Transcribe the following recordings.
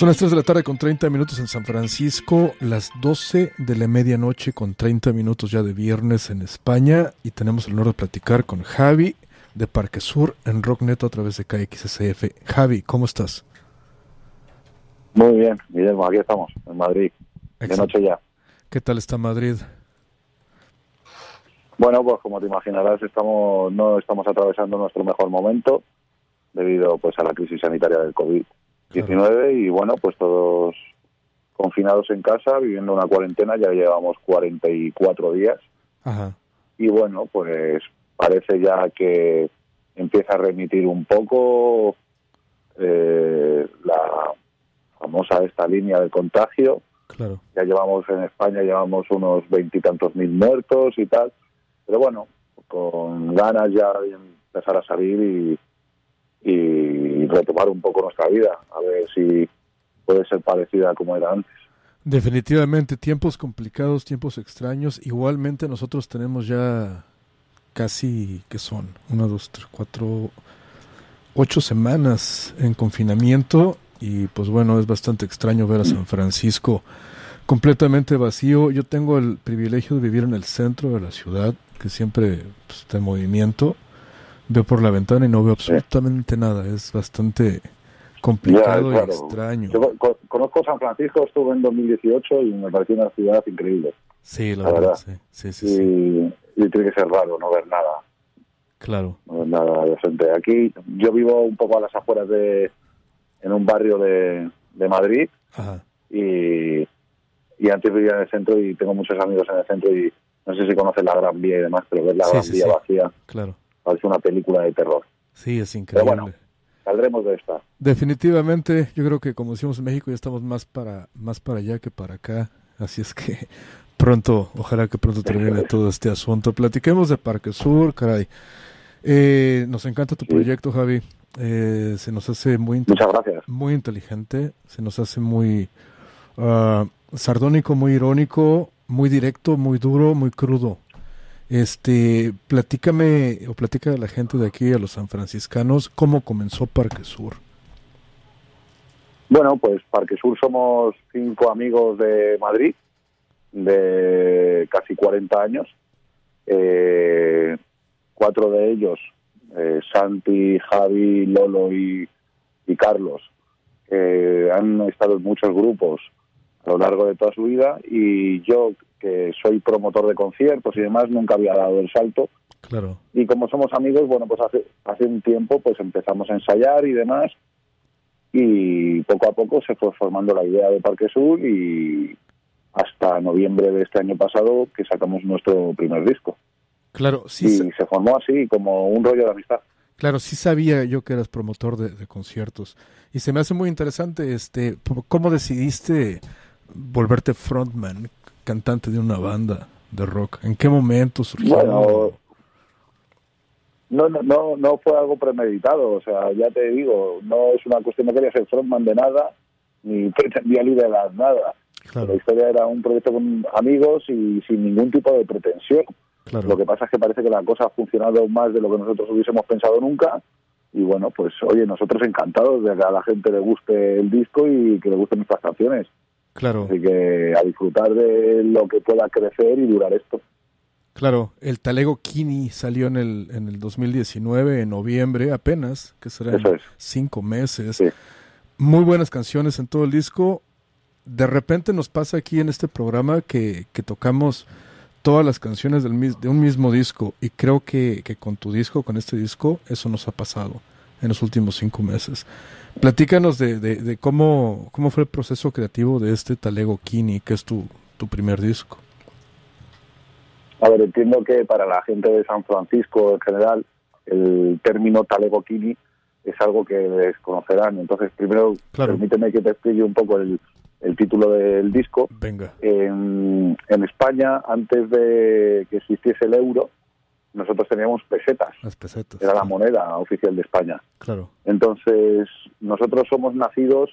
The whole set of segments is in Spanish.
Son las 3 de la tarde con 30 minutos en San Francisco, las 12 de la medianoche con 30 minutos ya de viernes en España y tenemos el honor de platicar con Javi de Parque Sur en Rock Neto a través de KXSF. Javi, ¿cómo estás? Muy bien, Guillermo, aquí estamos, en Madrid, de noche ya. ¿Qué tal está Madrid? Bueno, pues como te imaginarás, estamos no estamos atravesando nuestro mejor momento debido pues a la crisis sanitaria del COVID. 19 y bueno, pues todos confinados en casa, viviendo una cuarentena, ya llevamos 44 días. Y bueno, pues parece ya que empieza a remitir un poco eh, la famosa esta línea del contagio. Claro. Ya llevamos en España, llevamos unos veintitantos mil muertos y tal. Pero bueno, con ganas ya de empezar a salir y retomar un poco nuestra vida, a ver si puede ser parecida como era antes. Definitivamente, tiempos complicados, tiempos extraños. Igualmente nosotros tenemos ya casi, ¿qué son? Una, dos, tres, cuatro, ocho semanas en confinamiento y pues bueno, es bastante extraño ver a San Francisco completamente vacío. Yo tengo el privilegio de vivir en el centro de la ciudad, que siempre pues, está en movimiento veo por la ventana y no veo absolutamente nada. Es bastante complicado y extraño. Yo conozco San Francisco, estuve en 2018 y me pareció una ciudad increíble. Sí, la, verdad. Sí, sí, y, tiene que ser raro no ver nada. Claro. No ver nada decente. Aquí yo vivo un poco a las afueras de. en un barrio de, de Madrid. Ajá. Y, y antes vivía en el centro y tengo muchos amigos en el centro y no sé si conoces la Gran Vía y demás, pero ver la Gran Vía vacía. Claro parece una película de terror. Sí, es increíble. Pero bueno, saldremos de esta. Definitivamente, yo creo que como decimos en México ya estamos más para más para allá que para acá, así es que pronto, ojalá que pronto termine todo este asunto. Platiquemos de Parque Sur, caray. Eh, nos encanta tu proyecto, Javi. Eh, se nos hace muy Muchas gracias. muy inteligente, se nos hace muy uh, sardónico, muy irónico, muy directo, muy duro, muy crudo. Este, platícame o platica a la gente de aquí, a los sanfranciscanos, cómo comenzó Parque Sur. Bueno, pues Parque Sur somos cinco amigos de Madrid, de casi 40 años. Eh, cuatro de ellos, eh, Santi, Javi, Lolo y, Carlos, han estado en muchos grupos a lo largo de toda su vida y yo que soy promotor de conciertos y demás, nunca había dado el salto. Claro. Y como somos amigos, bueno, pues hace, hace un tiempo pues empezamos a ensayar y demás y poco a poco se fue formando la idea de Parque Sur y hasta noviembre de este año pasado que sacamos nuestro primer disco. Claro, sí. Y se formó así, como un rollo de amistad. Claro, sí sabía yo que eras promotor de, de, conciertos y se me hace muy interesante, este, cómo decidiste volverte frontman cantante de una banda de rock? ¿En qué momento surgió? Bueno, no, no, no fue algo premeditado, o sea, ya te digo, no es una cuestión, no quería ser frontman de nada, ni pretendía liderar nada. La historia era un proyecto con amigos y sin ningún tipo de pretensión. Lo que pasa es que parece que la cosa ha funcionado más de lo que nosotros hubiésemos pensado nunca. Y bueno, pues oye, nosotros encantados de que a la gente le guste el disco y que le gusten nuestras canciones. Claro. Así que a disfrutar de lo que pueda crecer y durar esto. Claro, el Talego Kini salió en el, en el 2019, en noviembre apenas, que serán cinco meses. Muy buenas canciones en todo el disco. De repente nos pasa aquí en este programa que, que tocamos todas las canciones del, de un mismo disco y creo que, que con tu disco, con este disco, eso nos ha pasado en los últimos cinco meses. Platícanos de, de, cómo, cómo fue el proceso creativo de este Talego Kini, que es tu, tu primer disco. A ver, entiendo que para la gente de San Francisco en general, el término Talego Kini es algo que desconocerán. Entonces, primero, permíteme que te explique un poco el, el título del disco. Venga. En, en España, antes de que existiese el euro, nosotros teníamos pesetas. Las pesetas. Era la moneda oficial de España. Claro. Entonces, nosotros somos nacidos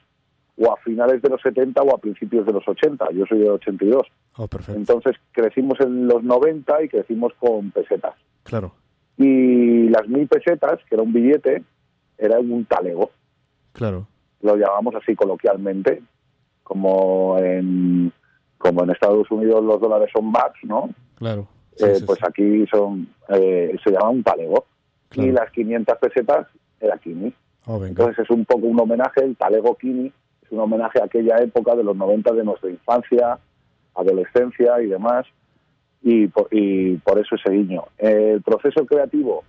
o a finales de los 70 o a principios de los 80. Yo soy de 82. Oh, perfecto. Entonces, crecimos en los 90 y crecimos con pesetas. Claro. Y las mil pesetas, que era un billete, era un talego. Claro. lo llamamos así coloquialmente, como en como en Estados Unidos los dólares son bucks, ¿no? Claro. Eh, pues aquí son eh, se llama un talego y las 500 pesetas era Kini. Oh, Entonces es un poco un homenaje, el talego Kini es un homenaje a aquella época de los 90 de nuestra infancia, adolescencia y demás, y por, y por eso ese guiño. El proceso creativo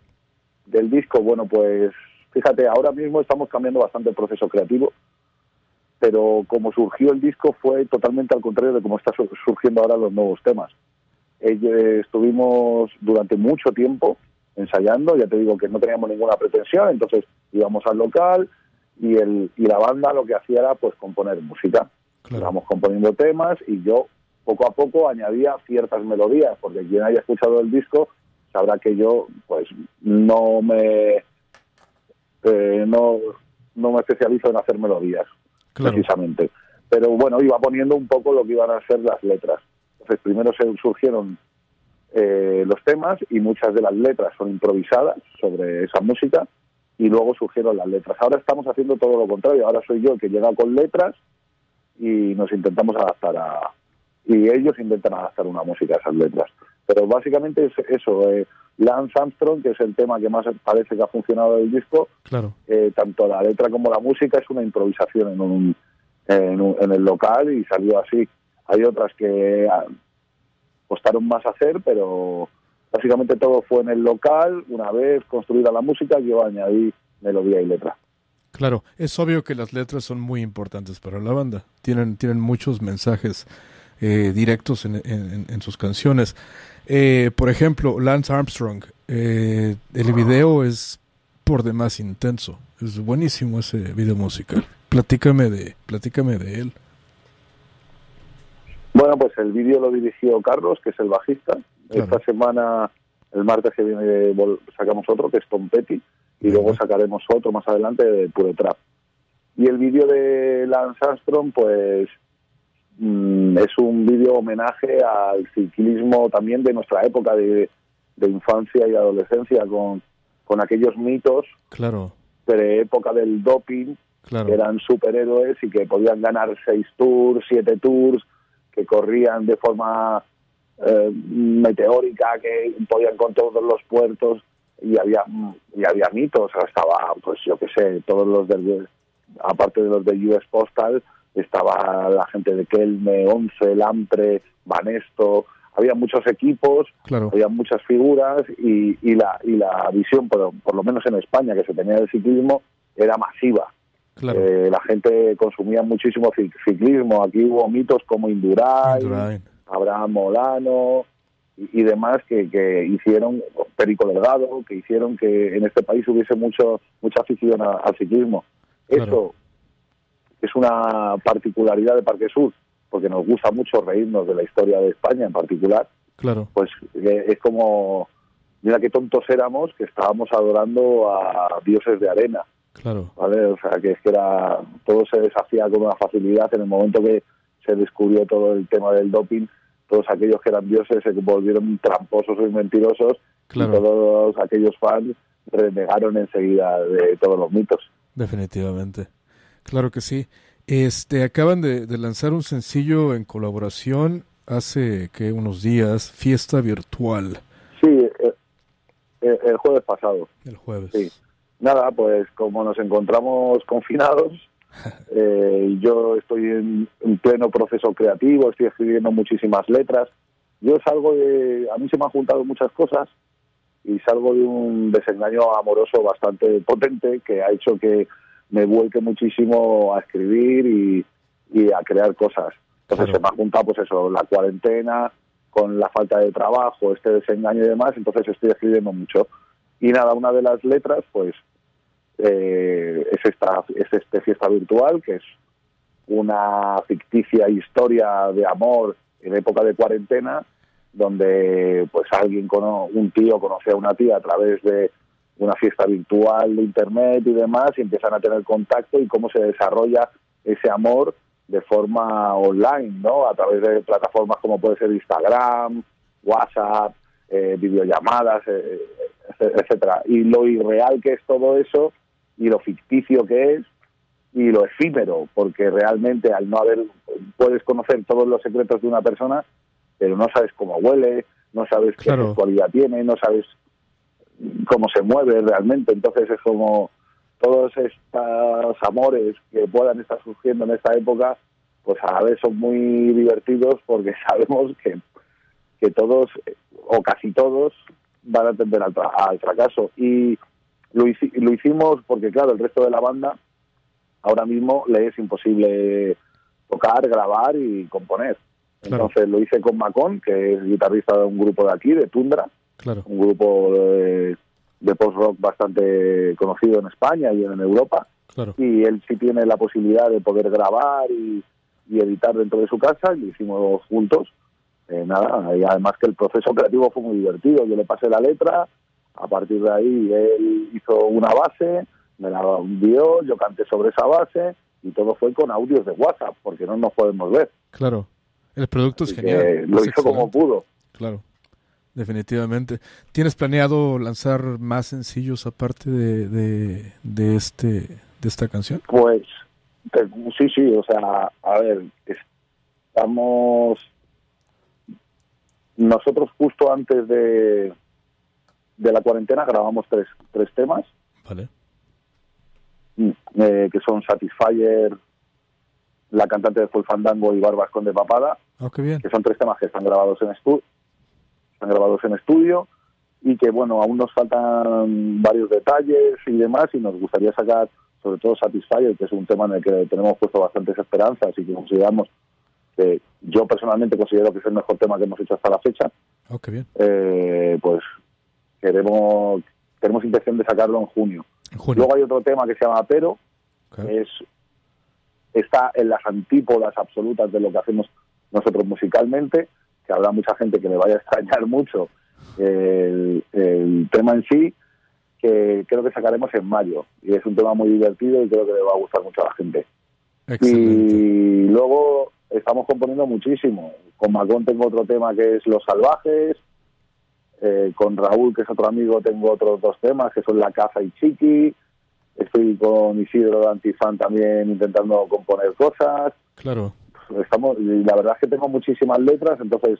del disco, bueno, pues fíjate, ahora mismo estamos cambiando bastante el proceso creativo, pero como surgió el disco fue totalmente al contrario de cómo están surgiendo ahora los nuevos temas. Eh, estuvimos durante mucho tiempo ensayando, ya te digo que no teníamos ninguna pretensión, entonces íbamos al local y, el, y la banda lo que hacía era pues componer música. Estábamos componiendo temas y yo poco a poco añadía ciertas melodías, porque quien haya escuchado el disco sabrá que yo pues no me eh, no, no me especializo en hacer melodías precisamente. Pero bueno iba poniendo un poco lo que iban a ser las letras entonces primero se surgieron eh, los temas y muchas de las letras son improvisadas sobre esa música y luego surgieron las letras ahora estamos haciendo todo lo contrario ahora soy yo el que llega con letras y nos intentamos adaptar a y ellos intentan adaptar una música a esas letras pero básicamente es eso eh, Lance Armstrong, que es el tema que más parece que ha funcionado del disco, claro. Eh, tanto la letra como la música es una improvisación en, un, en, el local y salió así. Hay otras que ah, costaron más hacer, pero básicamente todo fue en el local. Una vez construida la música, yo añadí melodía y letra. Claro, es obvio que las letras son muy importantes para la banda. Tienen, tienen muchos mensajes eh, directos en, en, sus canciones. Eh, por ejemplo, Lance Armstrong, eh, el video es por demás intenso. Es buenísimo ese video musical. Platícame de, platícame de él. Bueno, pues el vídeo lo dirigió Carlos, que es el bajista. Esta semana, el martes que viene, sacamos otro, que es Tom Petty, y luego sacaremos otro más adelante de Pure Trap. Y el vídeo de Lance Armstrong, pues Mm, es un vídeo homenaje al ciclismo también de nuestra época de, infancia y adolescencia con, con aquellos mitos claro. de época del doping que eran superhéroes y que podían ganar seis tours, siete tours, que corrían de forma eh, meteórica, que podían con todos los puertos y había y había mitos, estaba pues yo qué sé, todos los del aparte de los de US Postal, estaba la gente de Kelme, Once, Lampre, Banesto, había muchos equipos, había muchas figuras y, y, la, y la visión, por, por lo menos en España, que se tenía del ciclismo, era masiva. Eh, la gente consumía muchísimo ciclismo. Aquí hubo mitos como Indurain, Abraham Molano y, demás que, que, hicieron, Perico Delgado, que hicieron que en este país hubiese mucho mucha afición al ciclismo. Eso es una particularidad de Parque Sur, porque nos gusta mucho reírnos de la historia de España en particular. Claro. Pues eh, es como, mira qué tontos éramos que estábamos adorando a dioses de arena. Claro. ¿Vale? O sea, que es que era, todo se deshacía con una facilidad en el momento que se descubrió todo el tema del doping. Todos aquellos que eran dioses se volvieron tramposos y mentirosos. Claro. Y todos aquellos fans renegaron enseguida de todos los mitos. Definitivamente. Claro que sí. Este, acaban de, lanzar un sencillo en colaboración hace que unos días, Fiesta Virtual. Sí, eh, eh, el, jueves pasado. El jueves. Sí. Nada, pues como nos encontramos confinados, eh, yo estoy en, pleno proceso creativo, estoy escribiendo muchísimas letras. Yo salgo de, a mí se me han juntado muchas cosas y salgo de un desengaño amoroso bastante potente que ha hecho que me vuelque muchísimo a escribir y, a crear cosas. Entonces se me ha juntado pues eso, la cuarentena, con la falta de trabajo, este desengaño y demás, entonces estoy escribiendo mucho. Y nada, una de las letras pues eh, es, esta, es este fiesta virtual, que es una ficticia historia de amor en época de cuarentena, donde pues alguien, un tío conoce a una tía a través de una fiesta virtual de internet y demás y empiezan a tener contacto y cómo se desarrolla ese amor de forma online, ¿no? A través de plataformas como puede ser Instagram, WhatsApp, eh, videollamadas, eh, etcétera. Y lo irreal que es todo eso y lo ficticio que es, y lo efímero, porque realmente al no haber, puedes conocer todos los secretos de una persona, pero no sabes cómo huele, no sabes qué cualidad tiene, no sabes cómo se mueve realmente, entonces es como todos estos amores que puedan estar surgiendo en esta época, pues a la vez son muy divertidos porque sabemos que, que todos o casi todos van a tender al, al fracaso. Y lo, lo hicimos porque, claro, el resto de la banda ahora mismo le es imposible tocar, grabar y componer. Entonces lo hice con Macón, que es guitarrista de un grupo de aquí, de Tundra, un grupo de, post-rock bastante conocido en España y en Europa. Y él sí tiene la posibilidad de poder grabar y, editar dentro de su casa, y lo hicimos juntos. Eh, nada, y además que el proceso creativo fue muy divertido. Yo le pasé la letra, a partir de ahí él hizo una base, me la envió, yo canté sobre esa base y todo fue con audios de WhatsApp, porque no nos podemos ver. Claro, el producto es genial. Lo hizo como pudo. Claro, definitivamente. ¿Tienes planeado lanzar más sencillos aparte de, de, este de esta canción? Pues sí, sí, o sea, a ver, estamos nosotros justo antes de, de la cuarentena grabamos tres, tres temas. Vale. Mm, eh, que son Satisfyer, la cantante de Full Fandango y Barbas con de Papada. Oh, bien. Que son tres temas que están grabados en estudio. Están grabados en estudio y que, bueno, aún nos faltan varios detalles y demás y nos gustaría sacar sobre todo Satisfyer, que es un tema en el que tenemos puesto bastantes esperanzas y que consideramos que yo personalmente considero que es el mejor tema que hemos hecho hasta la fecha. Oh, bien. Eh, pues queremos tenemos intención de sacarlo en junio. Luego hay otro tema que se llama Pero, es está en las antípodas absolutas de lo que hacemos nosotros musicalmente, que habrá mucha gente que le vaya a extrañar mucho el, tema en sí, que creo que sacaremos en mayo. Y es un tema muy divertido y creo que le va a gustar mucho a la gente. Y luego estamos componiendo muchísimo. Con Macón tengo otro tema que es Los Salvajes, eh, con Raúl, que es otro amigo, tengo otros dos temas, que son La Caza y Chiqui. Estoy con Isidro de Antifan también intentando componer cosas. Claro. Estamos, y la verdad es que tengo muchísimas letras, entonces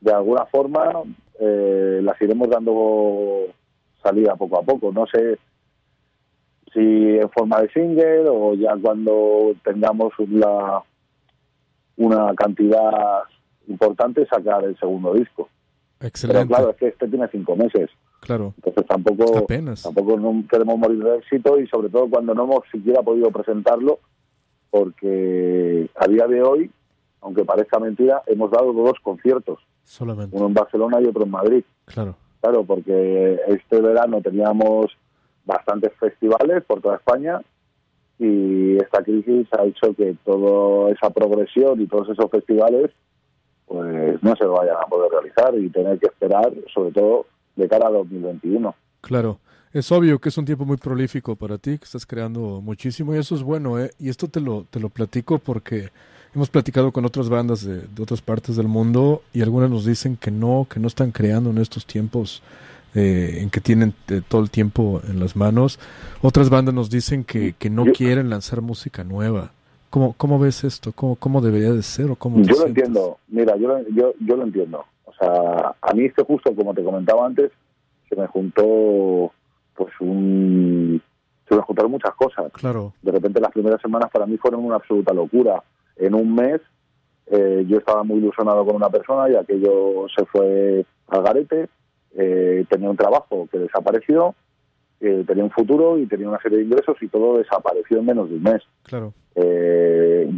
de alguna forma eh, las iremos dando salida poco a poco. No sé si en forma de single o ya cuando tengamos la, una cantidad importante sacar el segundo disco. Excelente. Pero claro, es que este tiene cinco meses. Claro. Entonces tampoco, tampoco no queremos morir de éxito y sobre todo cuando no hemos siquiera podido presentarlo, porque a día de hoy, aunque parezca mentira, hemos dado dos conciertos. Solamente. Uno en Barcelona y otro en Madrid. Claro. Claro, porque este verano teníamos bastantes festivales por toda España y esta crisis ha hecho que toda esa progresión y todos esos festivales pues no se vayan a poder realizar y tener que esperar, sobre todo de cara a 2021. Claro. Es obvio que es un tiempo muy prolífico para ti, que estás creando muchísimo y eso es bueno, ¿eh? Y esto te lo, te lo platico porque hemos platicado con otras bandas de, otras partes del mundo y algunas nos dicen que no, que no están creando en estos tiempos eh, en que tienen eh, todo el tiempo en las manos. Otras bandas nos dicen que, que no quieren lanzar música nueva. ¿Cómo, cómo ves esto? ¿Cómo, ¿Cómo debería de ser? o cómo Yo lo entiendo, mira, yo, yo, yo lo entiendo. O sea, a mí este justo, como te comentaba antes, se me juntó pues un... Se me juntaron muchas cosas. Claro. De repente las primeras semanas para mí fueron una absoluta locura. En un mes eh, yo estaba muy ilusionado con una persona y aquello se fue al garete. Eh, tenía un trabajo que desapareció eh, tenía un futuro y tenía una serie de ingresos y todo desapareció en menos de un mes. Claro. Eh,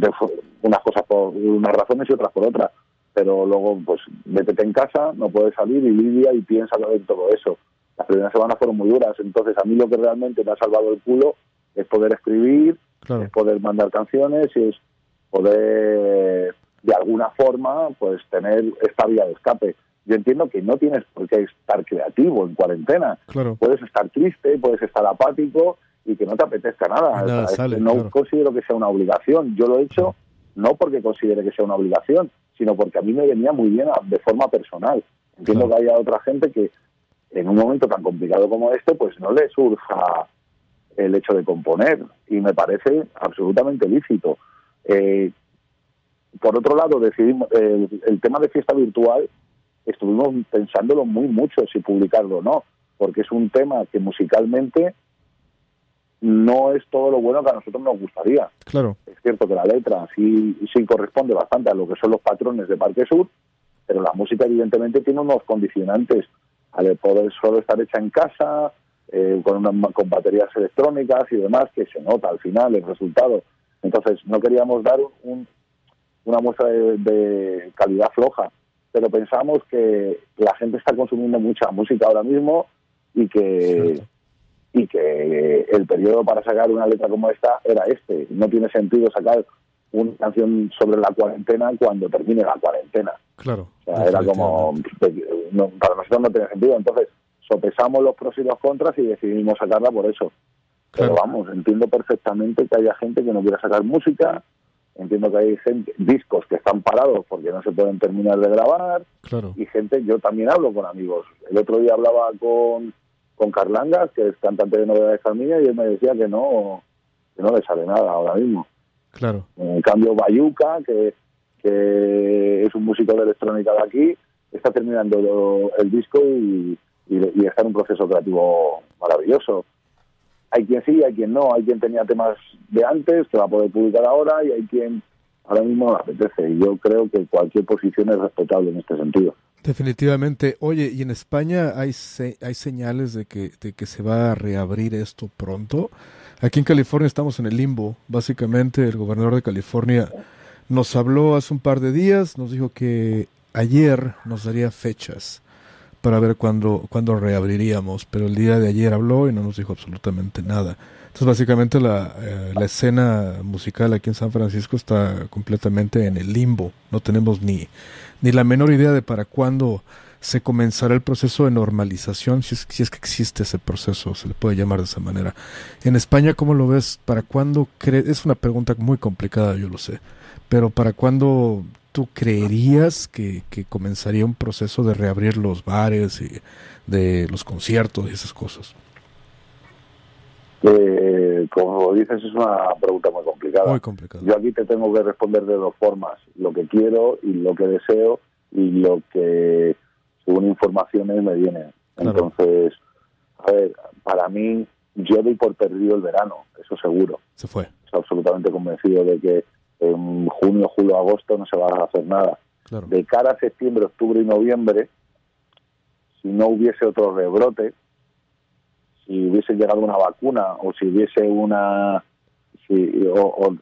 unas cosas por unas razones y otras por otras. Pero luego, pues, métete en casa, no puedes salir y lidia y piensa en todo eso. Las primeras semanas fueron muy duras, entonces a mí lo que realmente me ha salvado el culo es poder escribir, es poder mandar canciones y es poder, de alguna forma, pues tener esta vía de escape yo entiendo que no tienes por qué estar creativo en cuarentena. Puedes estar triste, puedes estar apático y que no te apetezca nada. no considero que sea una obligación. Yo lo he hecho no porque considere que sea una obligación, sino porque a mí me venía muy bien de forma personal. Entiendo que haya otra gente que en un momento tan complicado como este, pues no le surja el hecho de componer y me parece absolutamente lícito. Eh, por otro lado, decidimos el, tema de fiesta virtual estuvimos pensándolo muy mucho si publicarlo o no, porque es un tema que musicalmente no es todo lo bueno que a nosotros nos gustaría. Claro. Es cierto que la letra sí, sí corresponde bastante a lo que son los patrones de Parque Sur, pero la música evidentemente tiene unos condicionantes al poder solo estar hecha en casa, eh, con, una, con baterías electrónicas y demás, que se nota al final el resultado. Entonces, no queríamos dar una muestra de, calidad floja, pero pensamos que la gente está consumiendo mucha música ahora mismo y que, y que el periodo para sacar una letra como esta era este. No tiene sentido sacar una canción sobre la cuarentena cuando termine la cuarentena. Claro. era como, para nosotros no tiene sentido. Entonces, sopesamos los pros y los contras y decidimos sacarla por eso. Pero vamos, entiendo perfectamente que haya gente que no quiera sacar música, entiendo que hay gente, discos que están parados porque no se pueden terminar de grabar, claro. y gente, yo también hablo con amigos. El otro día hablaba con, con Carlangas, que es cantante de Novedades Carmilla, y él me decía que no, que no le sale nada ahora mismo. Claro. En cambio, Bayuca, que, que es un músico de electrónica de aquí, está terminando el disco y, y, está en un proceso creativo maravilloso. Hay quien sí, hay quien no, hay quien tenía temas de antes que va a poder publicar ahora y hay quien ahora mismo no apetece. Y yo creo que cualquier posición es respetable en este sentido. Definitivamente. Oye, ¿y en España hay, hay señales de que, de que se va a reabrir esto pronto? Aquí en California estamos en el limbo. Básicamente el gobernador de California nos habló hace un par de días, nos dijo que ayer nos daría fechas para ver cuándo, cuándo reabriríamos, pero el día de ayer habló y no nos dijo absolutamente nada. Entonces básicamente la, eh, la escena musical aquí en San Francisco está completamente en el limbo. No tenemos ni, ni la menor idea de para cuándo se comenzará el proceso de normalización, si es, si es que existe ese proceso, se le puede llamar de esa manera. En España, ¿cómo lo ves? ¿Para cuándo crees? Es una pregunta muy complicada, yo lo sé, pero ¿para cuándo tú creerías que, que comenzaría un proceso de reabrir los bares y de los conciertos y esas cosas? Eh, como dices, es una pregunta muy complicada. Muy complicada. Yo aquí te tengo que responder de dos formas, lo que quiero y lo que deseo y lo que según informaciones me vienen. Entonces, a ver, para mí, yo doy por perdido el verano, eso seguro. Se fue. Estoy absolutamente convencido de que en junio, julio, agosto no se va a hacer nada. De cara a septiembre, octubre y noviembre, si no hubiese otro rebrote, si hubiese llegado una vacuna o si hubiese una si, o,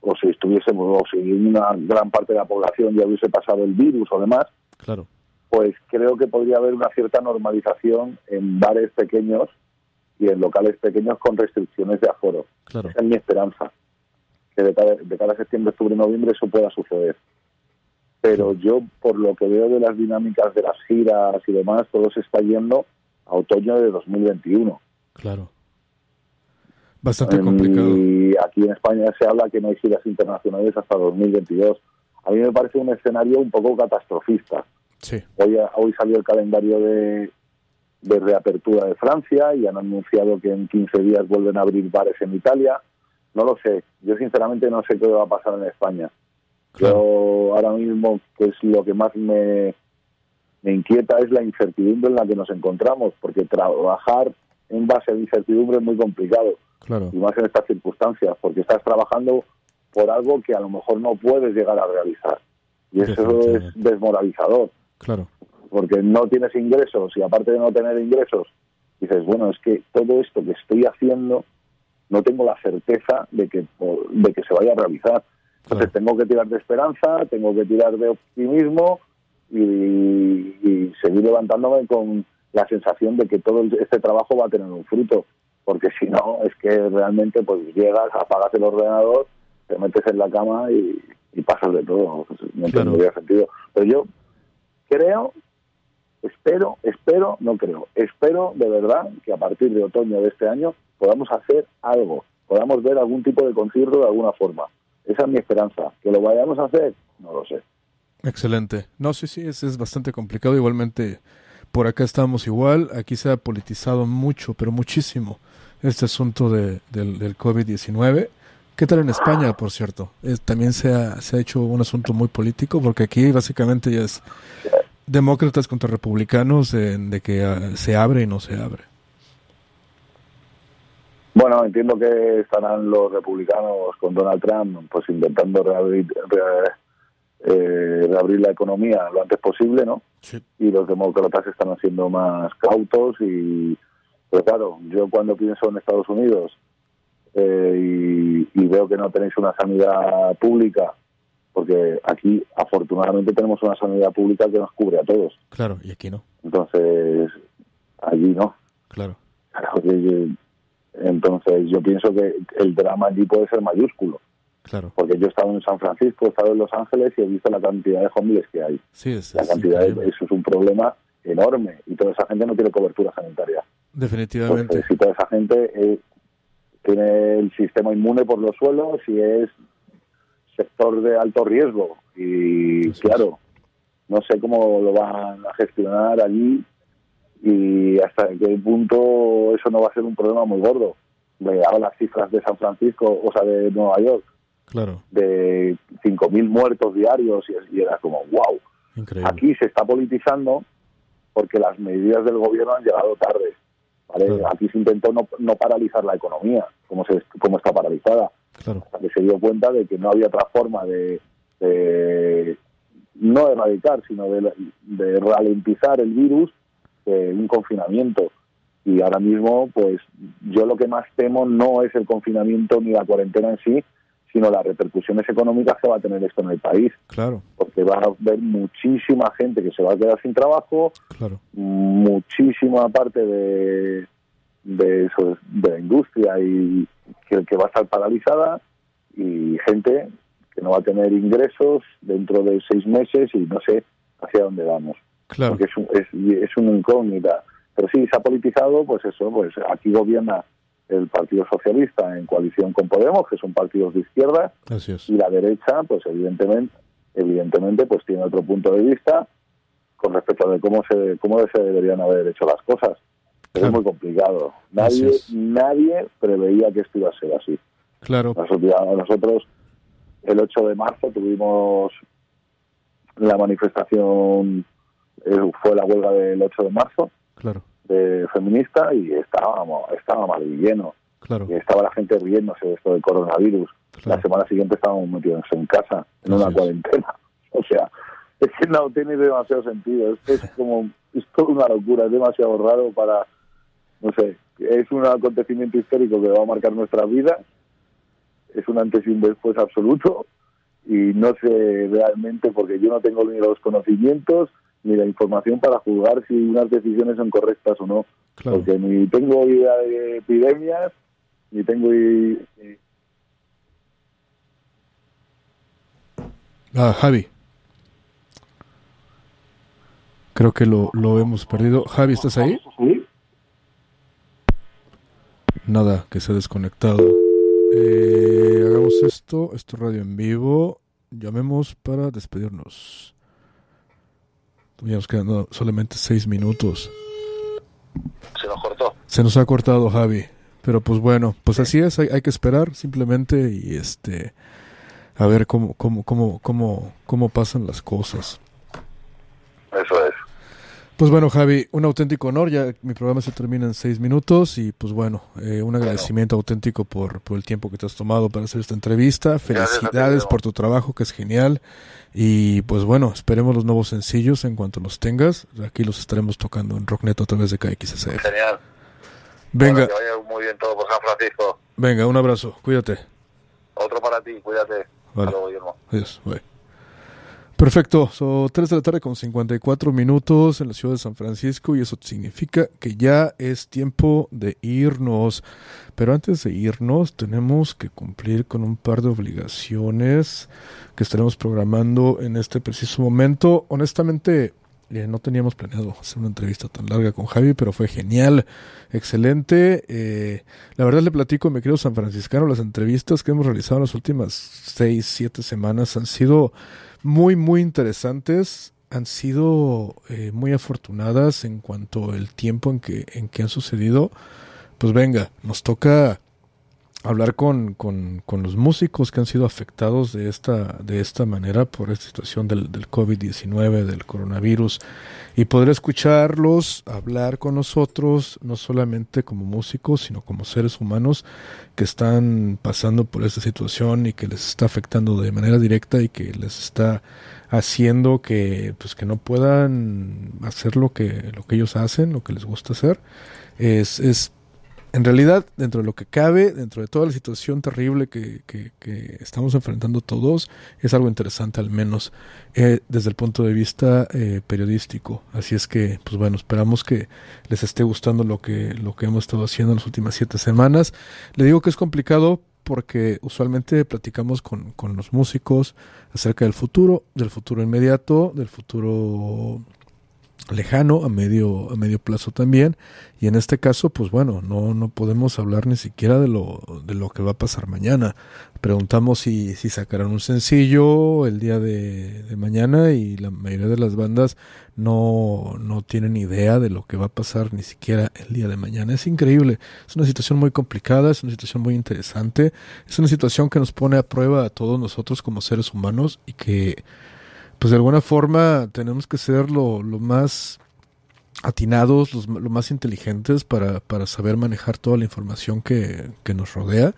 o, si estuviese o si una gran parte de la población ya hubiese pasado el virus o demás, claro pues creo que podría haber una cierta normalización en bares pequeños y en locales pequeños con restricciones de aforo. Claro. Esa es mi esperanza, que de cada, septiembre, octubre noviembre eso pueda suceder. Pero yo, por lo que veo de las dinámicas de las giras y demás, todo se está yendo a otoño de 2021. Claro. Bastante complicado. Y aquí en España se habla que no hay giras internacionales hasta 2022. A mí me parece un escenario un poco catastrofista Hoy, hoy salió el calendario de, reapertura de Francia y han anunciado que en 15 días vuelven a abrir bares en Italia. No lo sé. Yo sinceramente no sé qué va a pasar en España. Yo ahora mismo, pues lo que más me, me inquieta es la incertidumbre en la que nos encontramos, porque trabajar en base a incertidumbre es muy complicado. Claro. Y más en estas circunstancias, porque estás trabajando por algo que a lo mejor no puedes llegar a realizar. Y eso es desmoralizador. Claro. Porque no tienes ingresos y aparte de no tener ingresos, dices, bueno, es que todo esto que estoy haciendo no tengo la certeza de que, de que se vaya a realizar. Entonces tengo que tirar de esperanza, tengo que tirar de optimismo y, seguir levantándome con la sensación de que todo este trabajo va a tener un fruto. Porque si no, es que realmente pues llegas, apagas el ordenador, te metes en la cama y, pasas de todo. No tiene sentido. Pero yo creo, espero, espero, no creo, espero de verdad que a partir de otoño de este año podamos hacer algo, podamos ver algún tipo de concierto de alguna forma. Esa es mi esperanza. ¿Que lo vayamos a hacer? No lo sé. Excelente. No, sí, sí, es, es bastante complicado. Igualmente, por acá estamos igual. Aquí se ha politizado mucho, pero muchísimo este asunto de, del, del COVID-19. ¿Qué tal en España, por cierto? también se ha, se ha hecho un asunto muy político, porque aquí básicamente ya es demócratas contra republicanos de que ah, se abre y no se abre. Bueno, entiendo que estarán los republicanos con Donald Trump pues intentando reabrir, eh, reabrir la economía lo antes posible, ¿no? Y los demócratas están haciendo más cautos y, pero claro, yo cuando pienso en Estados Unidos eh, y, veo que no tenéis una sanidad pública, porque aquí afortunadamente tenemos una sanidad pública que nos cubre a todos. Claro, y aquí no. Entonces, allí no. Claro. Entonces, yo pienso que el drama allí puede ser mayúsculo. Claro. Porque yo he estado en San Francisco, he estado en Los Ángeles y he visto la cantidad de homeless que hay. Sí, es, la cantidad eso es un problema enorme y toda esa gente no tiene cobertura sanitaria. Definitivamente. si toda esa gente eh, tiene el sistema inmune por los suelos y es sector de alto riesgo y claro, no sé cómo lo van a gestionar allí y hasta qué punto eso no va a ser un problema muy gordo. Ahora las cifras de San Francisco, o sea, de Nueva York, claro. de 5.000 muertos diarios y, era como, wow. Aquí se está politizando porque las medidas del gobierno han llegado tarde. Aquí se intentó no, no, paralizar la economía, como, se, como está paralizada. Hasta que se dio cuenta de que no había otra forma de, de no erradicar, sino de, de ralentizar el virus un confinamiento. Y ahora mismo, pues yo lo que más temo no es el confinamiento ni la cuarentena en sí, sino las repercusiones económicas que va a tener esto en el país. Claro. Porque va a haber muchísima gente que se va a quedar sin trabajo, claro. muchísima parte de, de, eso, de la industria y que, que va a estar paralizada y gente que no va a tener ingresos dentro de seis meses y no sé hacia dónde vamos. Claro. Porque es, un, es, es una incógnita. Pero sí, se ha politizado, pues eso, pues aquí gobierna el Partido Socialista en coalición con Podemos, que son partidos de izquierda, y la derecha, pues evidentemente, evidentemente, pues tiene otro punto de vista con respecto a cómo se cómo se deberían haber hecho las cosas. Es muy complicado. Nadie nadie preveía que esto iba a ser así. Claro. Nosotros el 8 de marzo tuvimos la manifestación eh, fue la huelga del 8 de marzo claro. de feminista y estábamos estaba mal lleno claro. y estaba la gente riéndose de esto del coronavirus la semana siguiente estábamos metidos en casa en una cuarentena o sea es que no tiene demasiado sentido es como es toda una locura es demasiado raro para no sé es un acontecimiento histórico que va a marcar nuestra vida es un antes y un después absoluto y no sé realmente porque yo no tengo ni los conocimientos ni la información para juzgar si unas decisiones son correctas o no. Porque ni tengo idea de epidemias, ni tengo... Ah, Javi. Creo que lo, lo hemos perdido. Javi, ¿estás ahí? Nada, que se ha desconectado. Eh, hagamos esto, esto radio en vivo. Llamemos para despedirnos. Ya nos quedan solamente seis minutos. Se nos cortó. Se nos ha cortado, Javi. Pero pues bueno, pues así es, hay, hay, que esperar simplemente y este a ver cómo, cómo, cómo, cómo, cómo pasan las cosas. Pues bueno, Javi, un auténtico honor. Ya mi programa se termina en seis minutos y pues bueno, eh, un agradecimiento auténtico por, por, el tiempo que te has tomado para hacer esta entrevista. Felicidades por tu trabajo, que es genial. Y pues bueno, esperemos los nuevos sencillos en cuanto los tengas. Aquí los estaremos tocando en Rocknet a través de KXSF. Genial. Venga. que vaya muy bien todo por San Francisco. Venga, un abrazo. Cuídate. Otro para ti, cuídate. Vale. Adiós. Bye. Perfecto, son 3 de la tarde con 54 minutos en la ciudad de San Francisco y eso significa que ya es tiempo de irnos. Pero antes de irnos tenemos que cumplir con un par de obligaciones que estaremos programando en este preciso momento. Honestamente, eh, no teníamos planeado hacer una entrevista tan larga con Javi, pero fue genial, excelente. Eh, la verdad le platico, mi querido San Franciscano, las entrevistas que hemos realizado en las últimas 6, 7 semanas han sido muy, muy interesantes. Han sido eh, muy afortunadas en cuanto al tiempo en que, en que han sucedido, pues venga, nos toca hablar con, con, con, los músicos que han sido afectados de esta, de esta manera por esta situación del, del COVID-19, del coronavirus, y poder escucharlos, hablar con nosotros, no solamente como músicos, sino como seres humanos que están pasando por esta situación y que les está afectando de manera directa y que les está haciendo que pues que no puedan hacer lo que lo que ellos hacen, lo que les gusta hacer. Es, es en realidad, dentro de lo que cabe, dentro de toda la situación terrible que, que, estamos enfrentando todos, es algo interesante al menos eh, desde el punto de vista eh, periodístico. Así es que, pues bueno, esperamos que les esté gustando lo que, lo que hemos estado haciendo en las últimas siete semanas. Le digo que es complicado porque usualmente platicamos con, con los músicos acerca del futuro, del futuro inmediato, del futuro lejano, a medio, a medio plazo también. Y en este caso, pues bueno, no, no podemos hablar ni siquiera de lo, de lo que va a pasar mañana. Preguntamos si, si sacarán un sencillo el día de, mañana y la mayoría de las bandas no, no tienen idea de lo que va a pasar ni siquiera el día de mañana. Es increíble, es una situación muy complicada, es una situación muy interesante, es una situación que nos pone a prueba a todos nosotros como seres humanos y que pues de alguna forma tenemos que ser lo, lo más atinados, los, lo más inteligentes para, para saber manejar toda la información que, que nos rodea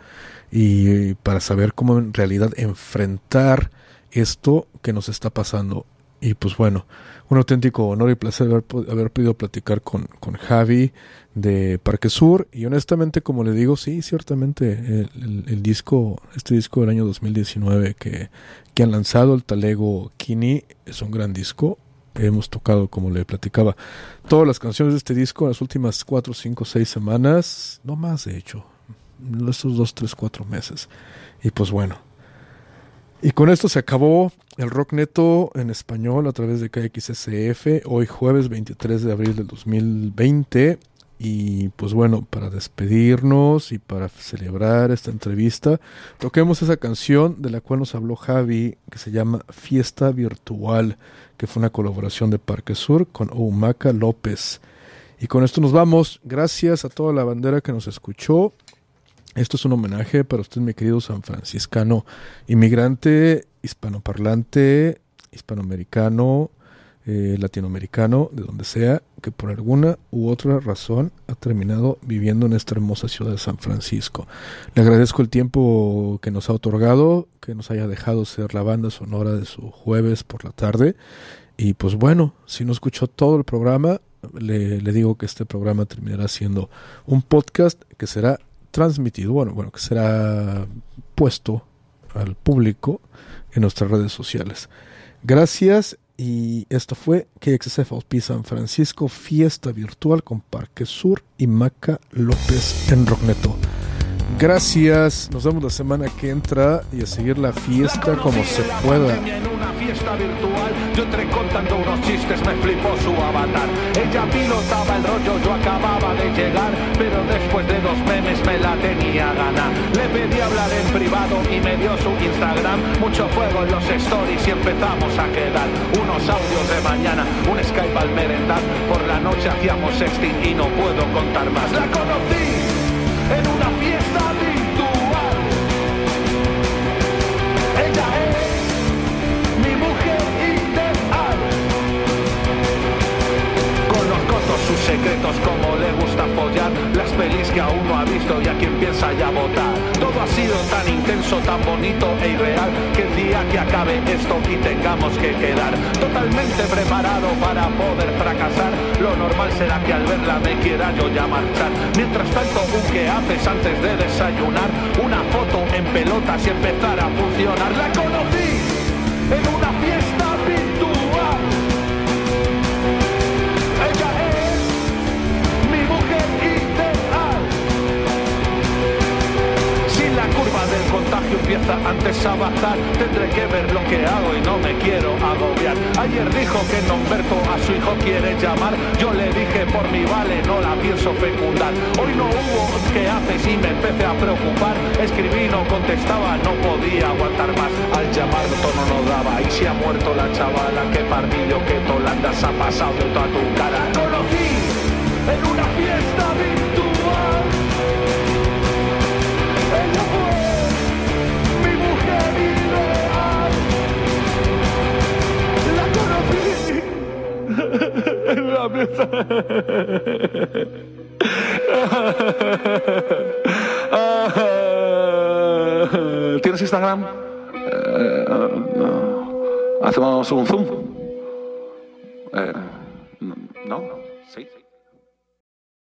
y para saber cómo en realidad enfrentar esto que nos está pasando. Y pues bueno, un auténtico honor y placer haber, haber podido platicar con, con Javi de Parque Sur. Y honestamente, como le digo, sí, ciertamente el, disco, este disco del año 2019 que, que han lanzado, el Talego Kini, es un gran disco. Hemos tocado, como le platicaba, todas las canciones de este disco en las últimas cuatro, cinco, seis semanas, no más de hecho, estos dos, tres, cuatro meses. Y pues bueno, y con esto se acabó el rock neto en español a través de KXSF, hoy jueves 23 de abril del 2020. Y pues bueno, para despedirnos y para celebrar esta entrevista, toquemos esa canción de la cual nos habló Javi, que se llama Fiesta Virtual, que fue una colaboración de Parque Sur con Oumaca López. Y con esto nos vamos. Gracias a toda la bandera que nos escuchó. Esto es un homenaje para usted, mi querido San Franciscano, inmigrante, hispanoparlante, hispanoamericano, eh, latinoamericano, de donde sea, que por alguna u otra razón ha terminado viviendo en esta hermosa ciudad de San Francisco. Le agradezco el tiempo que nos ha otorgado, que nos haya dejado ser la banda sonora de su jueves por la tarde. Y pues bueno, si no escuchó todo el programa, le, le digo que este programa terminará siendo un podcast que será transmitido, bueno, bueno, que será puesto al público en nuestras redes sociales. Gracias y esto fue KXSFLP San Francisco, fiesta virtual con Parque Sur y Maca López en Rogneto. Gracias, nos vemos la semana que entra y a seguir la fiesta como se pueda fiesta virtual. Yo entré contando unos chistes, me flipó su avatar. Ella pilotaba el rollo, yo acababa de llegar, pero después de dos memes me la tenía gana. Le pedí hablar en privado y me dio su Instagram. Mucho fuego en los stories y empezamos a quedar. Unos audios de mañana, un Skype al merendar. Por la noche hacíamos sexting y no puedo contar más. La conocí secretos como le gusta follar, las pelis que aún no ha visto y a quien piensa ya votar. Ha sido tan intenso, tan bonito e irreal que el día que acabe esto y tengamos que quedar totalmente preparado para poder fracasar, lo normal será que al verla me quiera yo ya marchar. Mientras tanto, un que haces antes de desayunar, una foto en pelotas y empezar a funcionar. La conocí en una fiesta empieza antes a bajar. Tendré que ver lo que hago y no me quiero agobiar. Ayer dijo que Nomberto a su hijo quiere llamar. Yo le dije por mi vale, no la pienso fecundar. Hoy no hubo que haces y me empecé a preocupar. Escribí, no contestaba, no podía aguantar más. Al llamar tono no daba y se ha muerto la chavala. Que pardillo, que tolandas ha pasado de toda tu cara. ¿Tienes Instagram? Eh, ¿Hacemos un zoom? Eh, no.